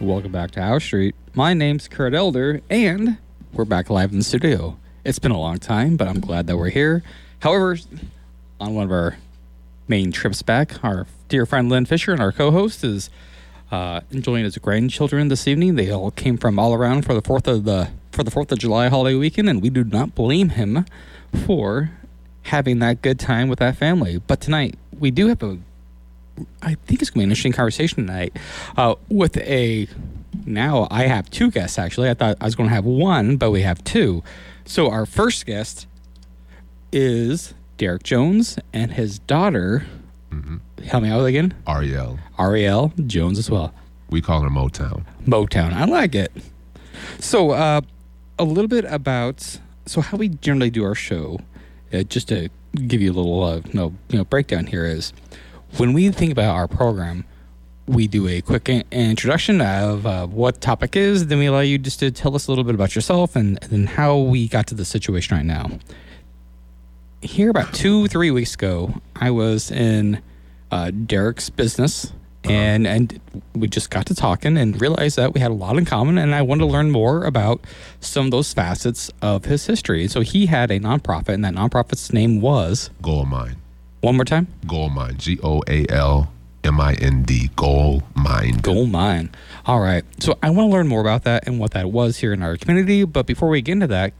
Welcome back to Our Street. My name's Kurt Elder, and we're back live in the studio. It's been a long time, but I'm glad that we're here. However, on one of our main trips back, our dear friend Lynn Fisher and our co-host is uh, enjoying his grandchildren this evening. They all came from all around for the fourth of the for the Fourth of July holiday weekend, and we do not blame him for having that good time with that family. But tonight we do have a I think it's going to be an interesting conversation tonight uh, with a. Now I have two guests actually. I thought I was going to have one, but we have two. So our first guest is Derek Jones and his daughter. Help me out again. Ariel. Ariel Jones as well. We call her Motown. Motown. I like it. So, uh, a little bit about so how we generally do our show, uh, just to give you a little uh, no you know breakdown here is when we think about our program, we do a quick in- introduction of uh, what topic is, then we allow you just to tell us a little bit about yourself and, then how we got to the situation right now. Here, about two three weeks ago, I was in uh, Derek's business. And and we just got to talking and realized that we had a lot in common, and I wanted to learn more about some of those facets of his history. So he had a nonprofit, and that nonprofit's name was Goal Mind. One more time. Goal Mind. G O A L M I N D. Goal Mind. Goal mind. All right. So I want to learn more about that and what that was here in our community. But before we get into that,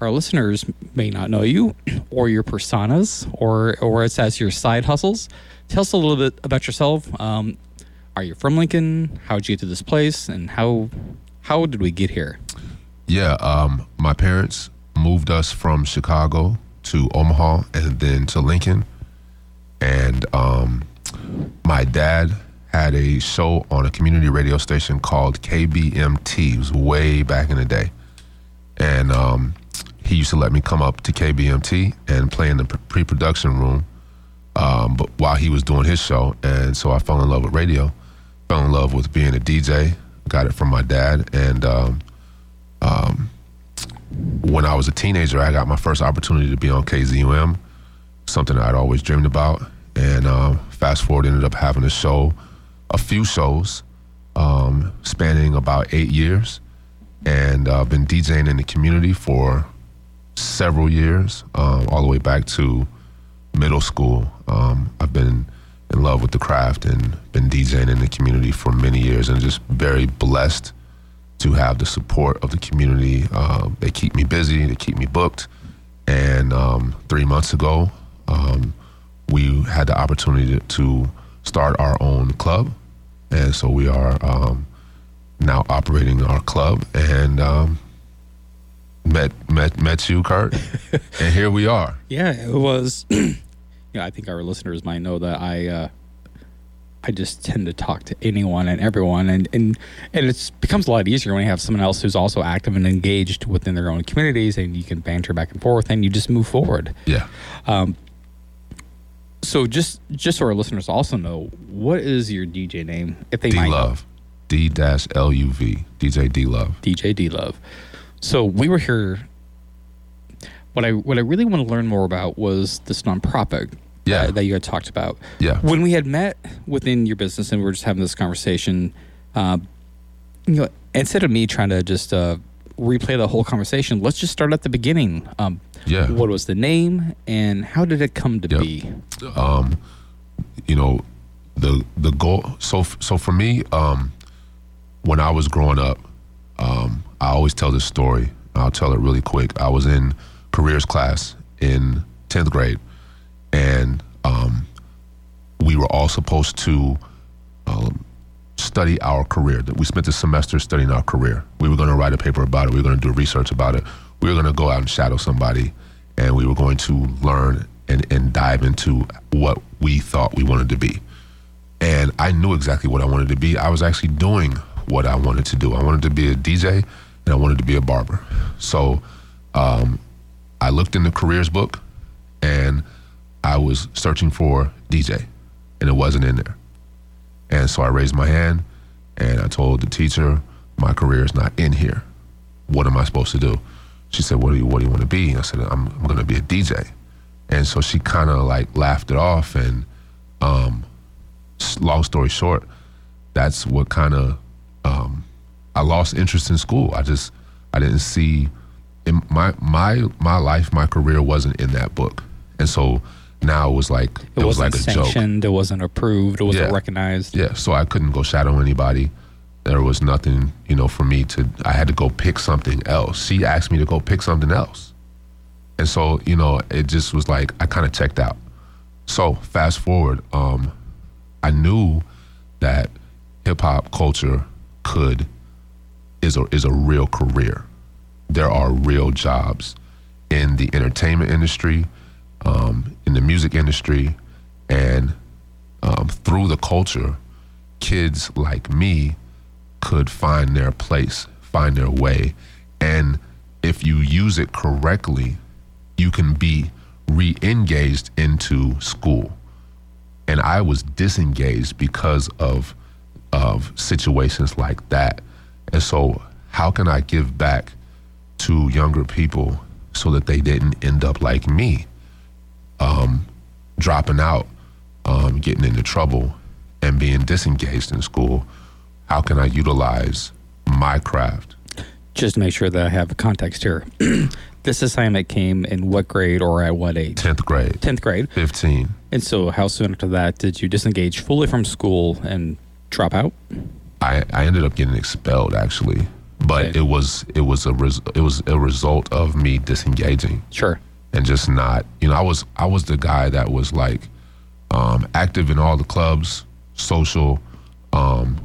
our listeners may not know you or your personas or or it's as your side hustles. Tell us a little bit about yourself. Um, are you from Lincoln? How did you get to this place? And how how did we get here? Yeah, um, my parents moved us from Chicago to Omaha and then to Lincoln. And um, my dad had a show on a community radio station called KBMT. It was way back in the day. And um, he used to let me come up to KBMT and play in the pre production room um, but while he was doing his show. And so I fell in love with radio, fell in love with being a DJ, got it from my dad. And um, um, when I was a teenager, I got my first opportunity to be on KZUM, something I'd always dreamed about. And um, fast forward, ended up having a show, a few shows, um, spanning about eight years. And I've been DJing in the community for several years, um, all the way back to middle school. Um, I've been in love with the craft and been DJing in the community for many years, and just very blessed to have the support of the community. Uh, they keep me busy, they keep me booked. And um, three months ago, um, we had the opportunity to, start our own club, and so we are um, now operating our club. And um, met met met you, Kurt, and here we are. Yeah, it was. you know, I think our listeners might know that I, uh, I just tend to talk to anyone and everyone, and and and it becomes a lot easier when you have someone else who's also active and engaged within their own communities, and you can banter back and forth, and you just move forward. Yeah. So just just so our listeners also know, what is your DJ name? If they D Love, D dash L U V. DJ D Love. DJ D Love. So we were here. What I what I really want to learn more about was this nonprofit Yeah. that, that you had talked about. Yeah. When we had met within your business and we were just having this conversation, uh, you know, instead of me trying to just uh, replay the whole conversation, let's just start at the beginning. Um, Yeah. What was the name and how did it come to Yep. be? um, you know, the the goal. So so for me, um, when I was growing up, um, I always tell this story. I'll tell it really quick. I was in careers class in tenth grade, and um, we were all supposed to um, study our career. That we spent the semester studying our career. We were going to write a paper about it. We were going to do research about it. We were going to go out and shadow somebody, and we were going to learn and, and dive into what we thought we wanted to be. And I knew exactly what I wanted to be. I was actually doing what I wanted to do. I wanted to be a DJ, and I wanted to be a barber. So um, I looked in the careers book, and I was searching for DJ, and it wasn't in there. And so I raised my hand and I told the teacher, my career is not in here. What am I supposed to do? She said, What do you what do you want to be? I said, I'm, I'm gonna be a DJ. And so she kind of like laughed it off. And um, long story short, that's what kind of um, I lost interest in school. I just I didn't see in my my my life, my career wasn't in that book, and so now it was like It, it, was wasn't like a joke. sanctioned. It wasn't approved. It wasn't Yeah. recognized. Yeah, so I couldn't go shadow anybody. There was nothing, you know, for me to. I had to go pick something else. She asked me to go pick something else, and so you know, it just was like I kind of checked out. So fast forward, um, I knew that hip hop culture could is a is a real career. There are real jobs in the entertainment industry, um, in the music industry, and um, through the culture, kids like me could find their place, find their way. And if you use it correctly, you can be re engaged into school. And I was disengaged because of, of situations like that. And so, how can I give back to younger people so that they didn't end up like me, um, dropping out, um, getting into trouble, and being disengaged in school? How can I utilize my craft? Just to make sure that I have context here. this assignment came in what grade or at what age? 10th grade, 10th grade. 15. And so, how soon after that did you disengage fully from school and drop out? I, I ended up getting expelled actually, but Okay. it was it was a res, it was a result of me disengaging Sure. and just not you know I was I was the guy that was like um, active in all the clubs, social, um,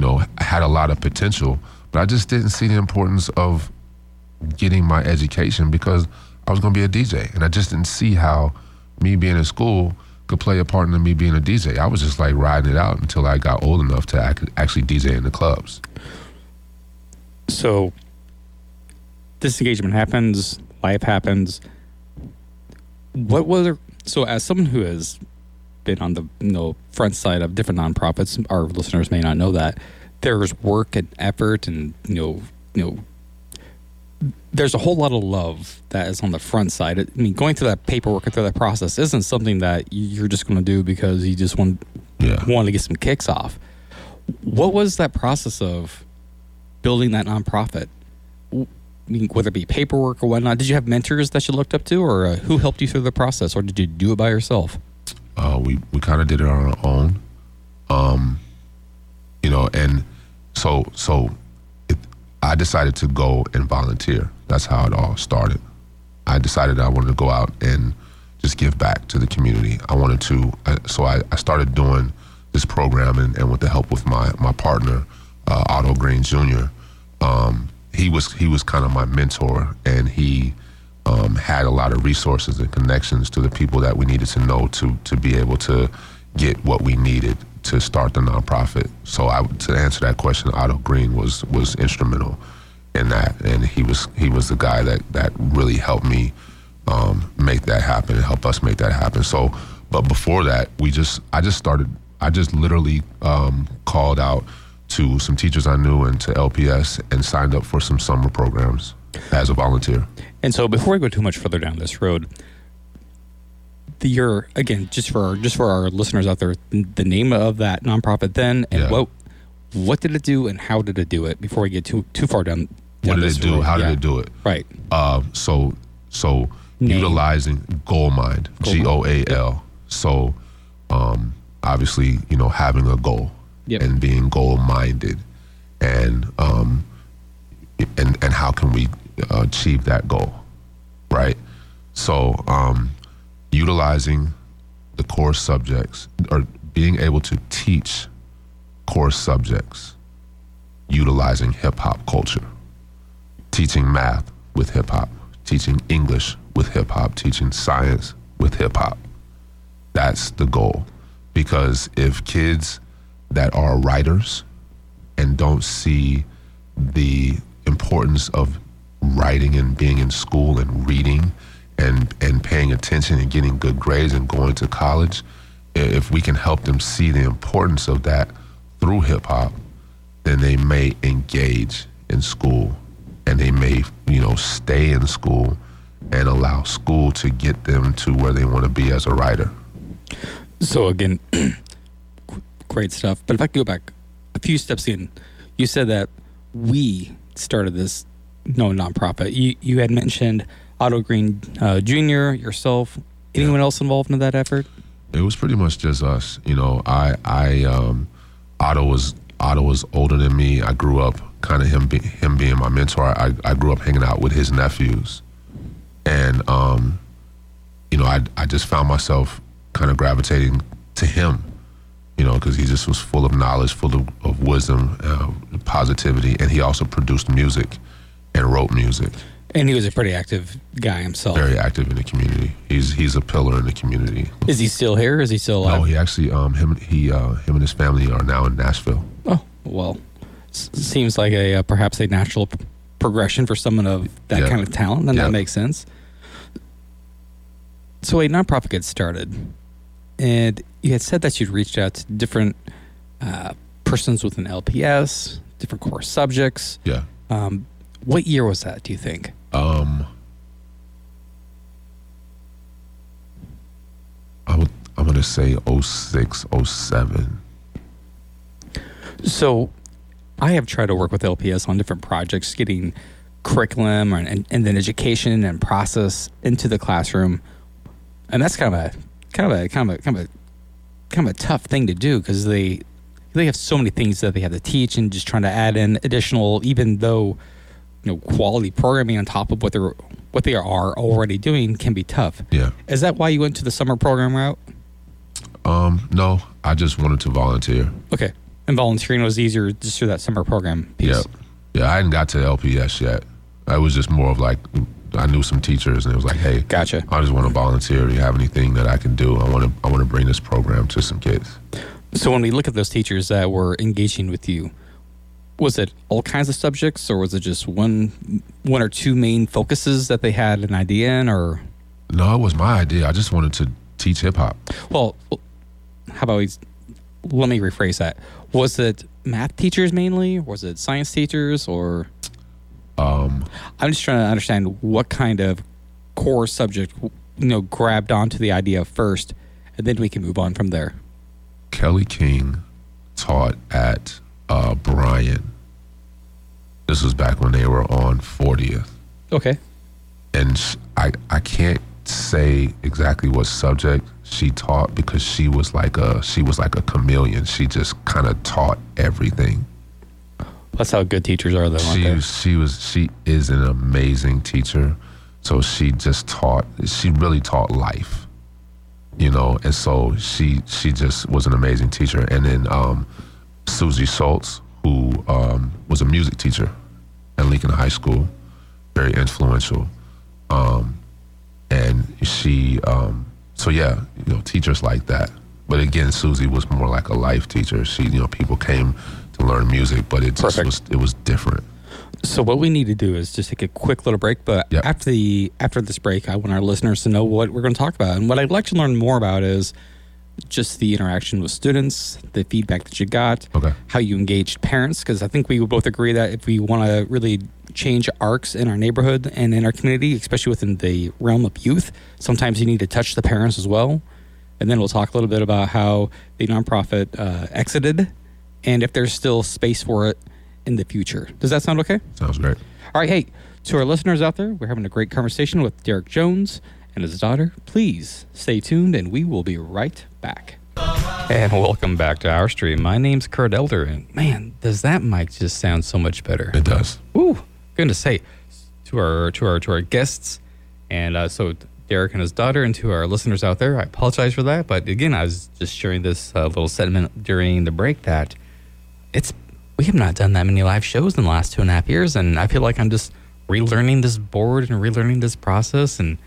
you know, had a lot of potential, but I just didn't see the importance of getting my education because I was going to be a DJ, and I just didn't see how me being in school could play a part in me being a DJ. I was just like riding it out until I got old enough to actually DJ in the clubs. So, disengagement happens, life happens. What was so as someone who has been on the you know front side of different nonprofits, our listeners may not know that there's work and effort and you know you know there's a whole lot of love that is on the front side. I mean, going through that paperwork and through that process isn't something that you're just going to do because you just want Yeah. want to get some kicks off. What was that process of building that nonprofit? I mean, whether it be paperwork or whatnot, did you have mentors that you looked up to, or uh, who helped you through the process, or did you do it by yourself? Uh, we we kind of did it on our own, um, you know, and so so it, I decided to go and volunteer. That's how it all started. I decided I wanted to go out and just give back to the community. I wanted to, I, so I, I started doing this program, and, and with the help with my my partner, uh, Otto Green Jr. Um, he was he was kind of my mentor, and he um, had a lot of resources and connections to the people that we needed to know to to be able to get what we needed to start the nonprofit. So I, to answer that question, Otto Green was was instrumental in that, and he was he was the guy that that really helped me um, make that happen and help us make that happen. So, but before that, we just I just started. I just literally um, called out to some teachers I knew and to LPS and signed up for some summer programs as a volunteer. And so, before we go too much further down this road, the your again, just for our, just for our listeners out there, the name of that nonprofit then, and Yeah. what what did it do, and how did it do it? Before we get too too far down. What did it do? road. How did it do it? Right. Uh, so so Name. utilizing goal mind, G O A L. So um, obviously, you know, having a goal Yep. and being goal minded, and um, and and how can we achieve that goal, right? So um, utilizing the core subjects or being able to teach core subjects utilizing hip hop culture teaching math with hip hop, teaching English with hip hop, teaching science with hip hop. That's the goal. Because if kids that are writers and don't see the importance of writing and being in school and reading and, and paying attention and getting good grades and going to college, if we can help them see the importance of that through hip hop, then they may engage in school and they may, you know, stay in school and allow school to get them to where they want to be as a writer. So again, great stuff. But if I could go back a few steps in, you said that we started this no nonprofit. You you had mentioned Otto Green uh, Jr., yourself. Anyone else involved in that effort? It was pretty much just us. You know, I I um, Otto was Otto was older than me. I grew up kind of him be, him being my mentor. I I grew up hanging out with his nephews, and um, you know, I I just found myself kind of gravitating to him. You know, because he just was full of knowledge, full of, of wisdom, uh, positivity, and he also produced music and wrote music. And he was a pretty active guy himself. Very active in the community. He's he's a pillar in the community. Is he still here? Is he still alive? No, he actually um him he uh him and his family are now in Nashville. Oh well, s- seems like a uh, perhaps a natural p- progression for someone of that Yeah. kind of talent, and Yeah. that makes sense. So a nonprofit gets started, and you had said that you'd reached out to different uh, persons within LPS, different core subjects. Yeah. Um, what year was that? Do you think? Um I would I'm gonna say 06, 07. So, I have tried to work with LPS on different projects, getting curriculum and, and, and then education and process into the classroom, and that's kind of a kind of a kind of a kind of a kind of a tough thing to do because they they have so many things that they have to teach and just trying to add in additional, even though you know quality programming on top of what they're what they are already doing can be tough. Yeah. Is that why you went to the summer program route? Um no, I just wanted to volunteer. Okay, and volunteering was easier just through that summer program piece. Yeah. Yeah, I hadn't got to LPS yet. I was just more of like I knew some teachers and it was like, hey, Gotcha. I just want to volunteer. Do you have anything that I can do? I want to I want to bring this program to some kids. So when we look at those teachers that were engaging with you, was it all kinds of subjects, or was it just one, one or two main focuses that they had an idea in, or No, it was my idea. I just wanted to teach hip hop. well, how about we? Let me rephrase that. Was it math teachers mainly? Was it science teachers, or Um, I'm just trying to understand what kind of core subject you know grabbed onto the idea first, and then we can move on from there. Kelly King taught at uh, Bryant. This was back when they were on 40th. Okay. And I, I can't say exactly what subject she taught because she was like a she was like a chameleon. She just kind of taught everything. That's how good teachers are, though. She she was she is an amazing teacher. So she just taught she really taught life. You know, and so she she just was an amazing teacher. And then um Susie Schultz, who um, was a music teacher at Lincoln High School, very influential. Um, and she um, so yeah, you know, teachers like that. But again, Susie was more like a life teacher. She, you know, people came to learn music, but it just Perfect. was it was different. So what we need to do is just take a quick little break. But Yep. after the after this break, I want our listeners to know what we're going to talk about. And what I'd like to learn more about is just the interaction with students, the feedback that you got, Okay. how you engaged parents. Because I think we would both agree that if we want to really change arcs in our neighborhood and in our community, especially within the realm of youth, sometimes you need to touch the parents as well. And then we'll talk a little bit about how the nonprofit uh, exited and if there's still space for it in the future. Does that sound okay? Sounds great. All right, hey, to our listeners out there, we're having a great conversation with Derek Jones and his daughter. Please stay tuned, and we will be right back. And welcome back to Our Street. My name's Kurt Elder, and man, does that mic just sound so much better? It does. Ooh, goodness say to our to our to our guests, and uh, so Derek and his daughter, and to our listeners out there, I apologize for that. But again, I was just sharing this uh, little segment during the break that it's we have not done that many live shows in the last two and a half years, and I feel like I'm just relearning this board and relearning this process, and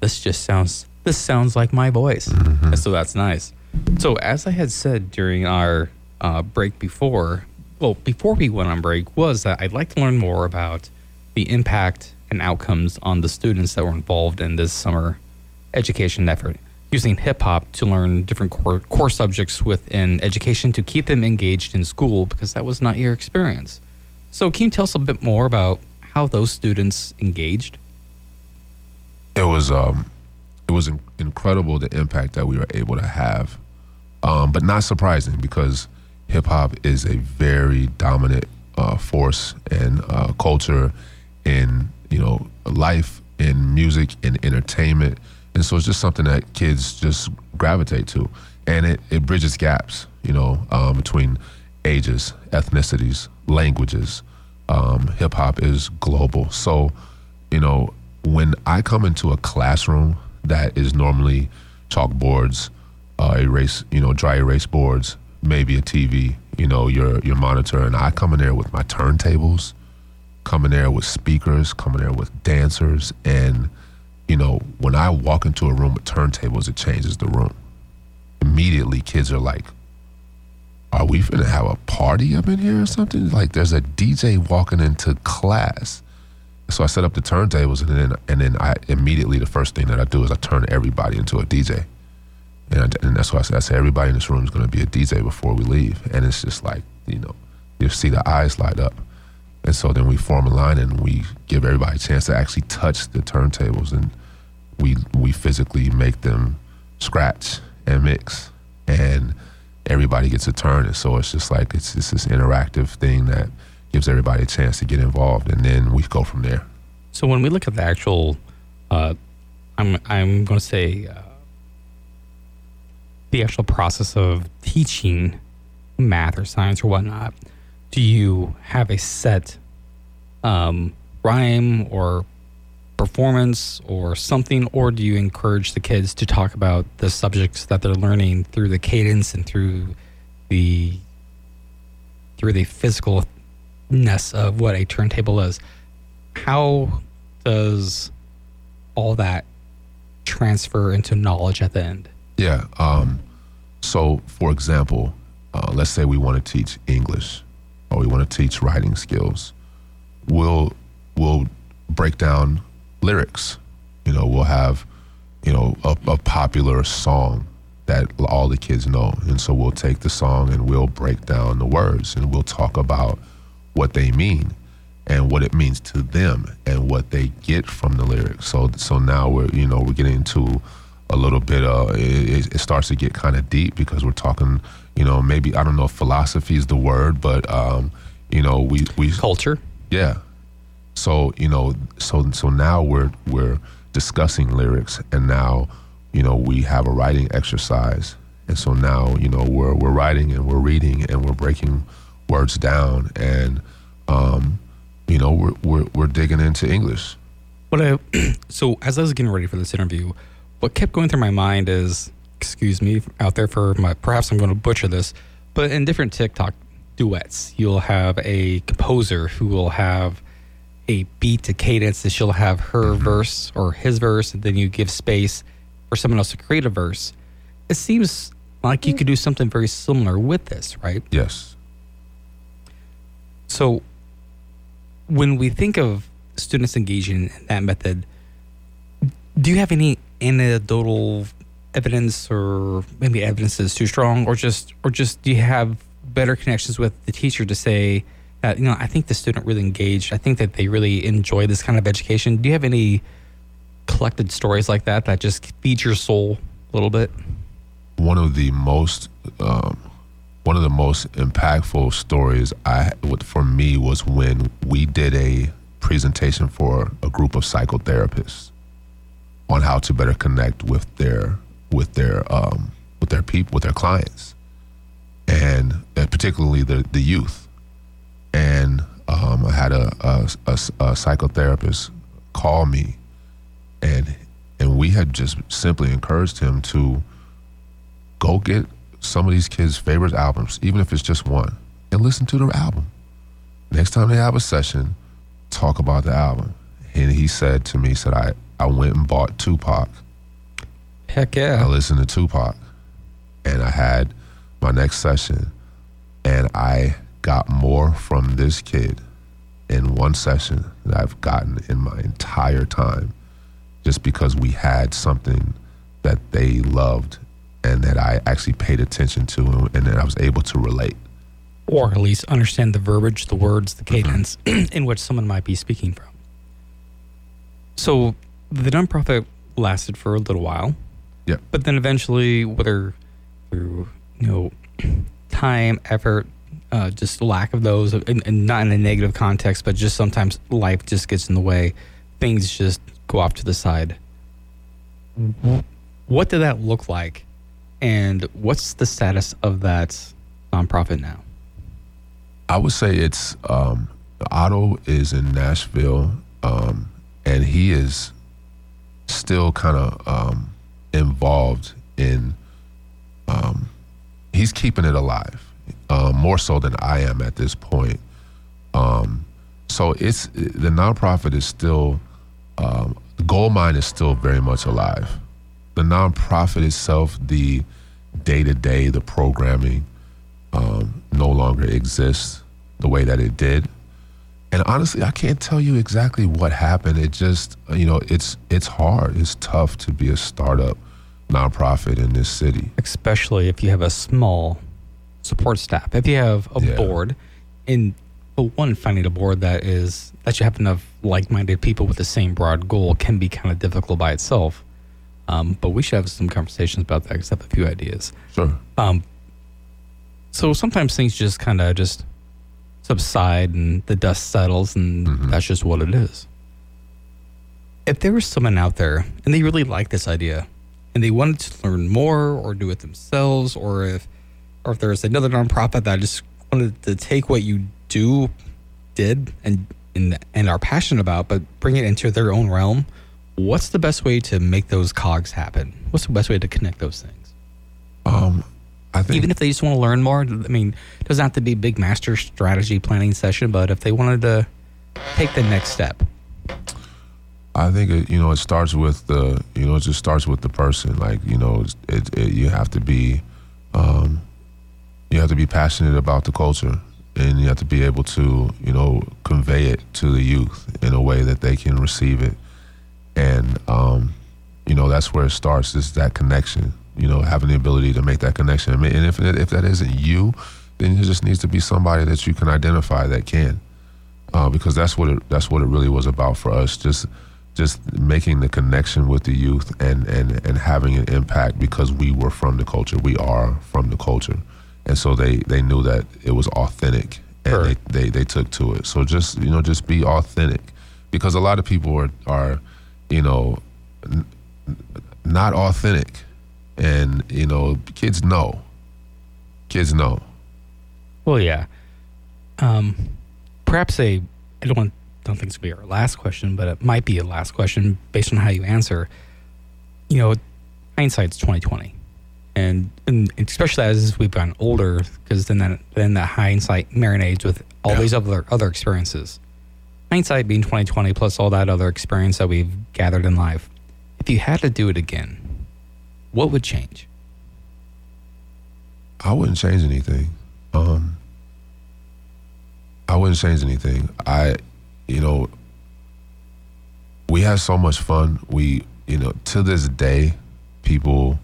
this just sounds this sounds like my voice, and so that's nice. So as I had said during our uh, break before, well, before we went on break, was that I'd like to learn more about the impact and outcomes on the students that were involved in this summer education effort, using hip hop to learn different core, core subjects within education to keep them engaged in school because that was not your experience. So, can you tell us a bit more about how those students engaged? It was um it was in- incredible the impact that we were able to have. Um but not surprising because hip hop is a very dominant uh, force and uh, culture in you know life, in music, in entertainment, and so it's just something that kids just gravitate to, and it, it bridges gaps, you know, um, between ages, ethnicities, languages. Um, Hip hop is global, so you know when I come into a classroom that is normally chalkboards, uh, erase, you know, dry erase boards, maybe a TV, you know, your your monitor, and I come in there with my turntables, come in there with speakers, come in there with dancers, and you know, when I walk into a room with turntables, it changes the room. Immediately, kids are like, "Are we gonna have a party up in here or something?" Like, there's a DJ walking into class. So I set up the turntables, and then and then I immediately the first thing that I do is I turn everybody into a DJ. And, I, and that's why I I said everybody in this room is going to be a DJ before we leave. And it's just like, you know, you see the eyes light up. And so then we form a line and we give everybody a chance to actually touch the turntables and we we physically make them scratch and mix and everybody gets a turn. And so it's just like it's, it's this interactive thing that gives everybody a chance to get involved and then we go from there. So when we look at the actual, uh, I'm I'm going to say uh, the actual process of teaching math or science or whatnot, do you have a set um, rhyme or performance or something, or do you encourage the kids to talk about the subjects that they're learning through the cadence and through the through the physicalness of what a turntable is? How does all that transfer into knowledge at the end? Yeah. Um, so, for example, uh, let's say we want to teach English or we want to teach writing skills. We'll we'll break down lyrics. You know, we'll have you know a, a popular song that all the kids know, and so we'll take the song and we'll break down the words and we'll talk about what they mean and what it means to them and what they get from the lyrics. So so now we're you know we're getting into a little bit of it, it starts to get kind of deep because we're talking you know maybe i don't know if philosophy is the word but um you know we we Culture. yeah so you know so so now we're we're discussing lyrics and now you know we have a writing exercise and so now you know we're we're writing and we're reading and we're breaking words down and um you know we're we're, we're digging into english What I so as I was getting ready for this interview, what kept going through my mind is, excuse me out there for my perhaps I'm going to butcher this, but in different TikTok duets, you'll have a composer who will have a beat to cadence that she'll have her verse or his verse, and then you give space for someone else to create a verse. It seems like you could do something very similar with this, right? yes So, when we think of students engaging in that method, do you have any anecdotal evidence, or maybe evidence is too strong, or just, or just do you have better connections with the teacher to say that you know I think the student really engaged, I think that they really enjoy this kind of education. Do you have any collected stories like that that just feed your soul a little bit? one of the most um, one of the most impactful stories I for me was when we did a presentation for a group of psychotherapists on how to better connect with their with their um, with their people with their clients and, particularly the the youth. And um, I had a, a, a, a psychotherapist call me and and we had just simply encouraged him to go get some of these kids' favorite albums, even if it's just one, and listen to the album. Next time they have a session, talk about the album. And he said to me, he said, I, I went and bought Tupac. Heck yeah. I listened to Tupac. And I had my next session. And I got more from this kid in one session that I've gotten in my entire time just because we had something that they loved and that I actually paid attention to and, that I was able to relate. or at least understand the verbiage, the words, the cadence in which someone might be speaking from. So the nonprofit lasted for a little while. Yeah. But then eventually, whether through you know time, effort, uh, just lack of those, and, and not in a negative context, but just sometimes life just gets in the way. Things just go off to the side. What did that look like, and what's the status of that nonprofit now? I would say it's um, Otto is in Nashville, um, and he is still kind of um, involved in. Um, he's keeping it alive, uh, more so than I am at this point. Um, so it's the nonprofit is still um, the Goal Mind is still very much alive. The nonprofit itself, the day to day, the programming, um, no longer exists the way that it did. And honestly, I can't tell you exactly what happened. It just, you know, it's it's hard. It's tough to be a startup nonprofit in this city, especially if you have a small support staff. If you have a yeah. board, in but one finding a board that is that you have enough like-minded people with the same broad goal can be kind of difficult by itself. Um, but we should have some conversations about that because I have a few ideas. Sure. Um, so sometimes things just kind of just subside and the dust settles, and mm-hmm. that's just what it is. If there was someone out there and they really liked this idea and they wanted to learn more or do it themselves, or if or if there's another nonprofit that just wanted to take what you do, did, and and, and are passionate about, but bring it into their own realm, what's the best way to make those cogs happen? What's the best way to connect those things? Um, I think even if they just want to learn more, I mean, it doesn't have to be big master strategy planning session, but if they wanted to take the next step. I think it, you know it starts with the you know it just starts with the person like you know it, it you have to be um, you have to be passionate about the culture and you have to be able to you know convey it to the youth in a way that they can receive it and um, you know that's where it starts is that connection you know, having the ability to make that connection. and if if that isn't you, then it just needs to be somebody that you can identify that can, uh, because that's what it that's what it really was about for us. Just just making the connection with the youth and and and having an impact because we were from the culture. We are from the culture, and so they they knew that it was authentic and sure. they, they they took to it. So just you know just be authentic, because a lot of people are are you know. N- not authentic. And you know kids know. Kids know. Well yeah. Um perhaps a i don't want don't think it's gonna be our last question but it might be a last question based on how you answer. You know hindsight's 2020 and, and especially as we've gotten older because then that then that hindsight marinades with all yeah. these other other experiences hindsight being 2020 plus all that other experience that we've gathered in life if you had to do it again what would change? I wouldn't change anything. Um, I wouldn't change anything. I, you know, we had so much fun. We, you know, to this day, people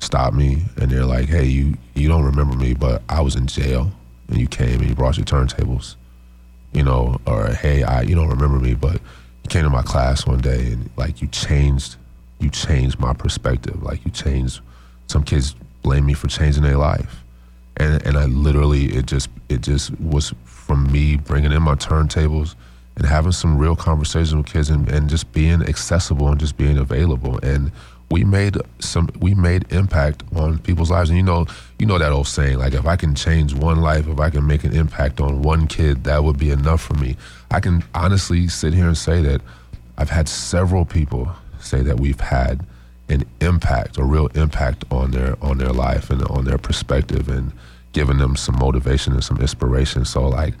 stop me and they're like, "Hey, you you don't remember me, but I was in jail and you came and you brought your turntables." You know, or hey, I you don't remember me, but you came to my class one day and like you changed you changed my perspective. Like you changed. Some kids blame me for changing their life, and and I literally it just it just was from me bringing in my turntables and having some real conversations with kids and, and just being accessible and just being available and we made some we made impact on people's lives and you know you know that old saying like if i can change one life if i can make an impact on one kid that would be enough for me i can honestly sit here and say that i've had several people say that we've had an impact, a real impact on their on their life and on their perspective, and giving them some motivation and some inspiration. So, like,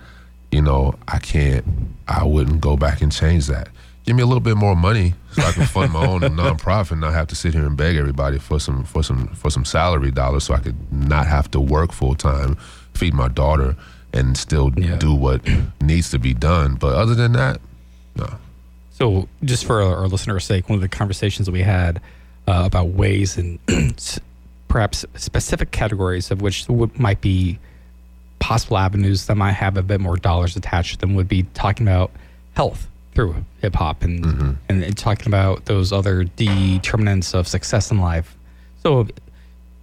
you know, I can't, I wouldn't go back and change that. Give me a little bit more money so I can fund my own nonprofit and not have to sit here and beg everybody for some for some for some salary dollars, so I could not have to work full time, feed my daughter, and still yeah. do what needs to be done. But other than that, no. So, just for our listeners' sake, one of the conversations that we had uh, about ways and perhaps specific categories of which might be possible avenues that might have a bit more dollars attached to them would be talking about health through hip hop and, mm-hmm. and, and talking about those other determinants of success in life. So,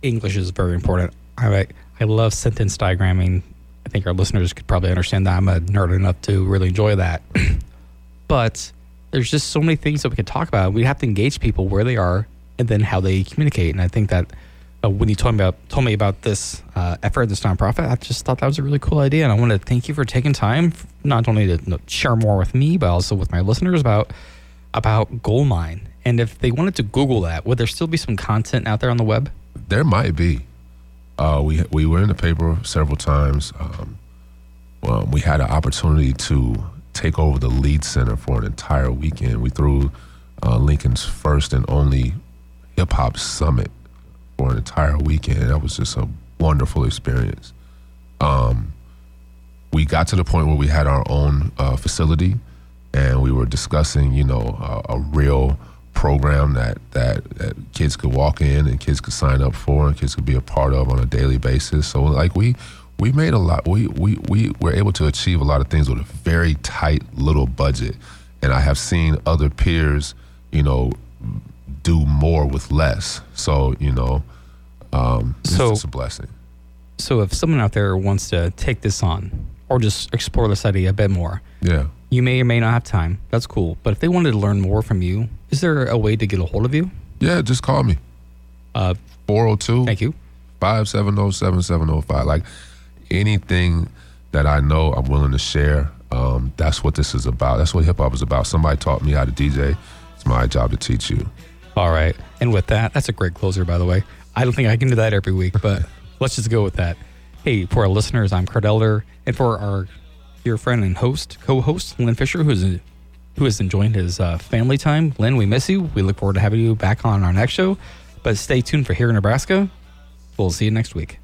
English is very important. I I love sentence diagramming I think our listeners could probably understand that I'm a nerd enough to really enjoy that. but there's just so many things that we could talk about. We have to engage people where they are and then how they communicate. And I think that uh, when you told me about told me about this uh, effort, this nonprofit, I just thought that was a really cool idea. And I want to thank you for taking time, not only to you know, share more with me, but also with my listeners about about Goal Mind. And if they wanted to Google that, would there still be some content out there on the web? There might be. Uh, we we were in the paper several times. Um, well, we had an opportunity to take over the Lied Center for an entire weekend. We threw uh, Lincoln's first and only hip hop summit for an entire weekend. That was just a wonderful experience. Um, we got to the point where we had our own uh, facility, and we were discussing, you know, a, a real program that, that that kids could walk in and kids could sign up for and kids could be a part of on a daily basis. So like we we made a lot we we we were able to achieve a lot of things with a very tight little budget. And I have seen other peers, you know, do more with less. So, you know, um it's So- just a blessing. So if someone out there wants to take this on or just explore this idea a bit more, Yeah. you may or may not have time. That's cool. But if they wanted to learn more from you, is there a way to get a hold of you? Yeah, just call me. Uh, 402 thank you. 570-7705 like anything that i know i'm willing to share um, that's what this is about that's what hip-hop is about somebody taught me how to dj it's my job to teach you All right. And with that, that's a great closer, by the way. I don't think I can do that every week, but let's just go with that. Hey, for our listeners, I'm Kurt Elder, and for our dear friend and host, co-host Lynn Fisher, who's who is enjoying his uh, family time. Lynn, we miss you. We look forward to having you back on our next show. But stay tuned for here in Nebraska. We'll see you next week.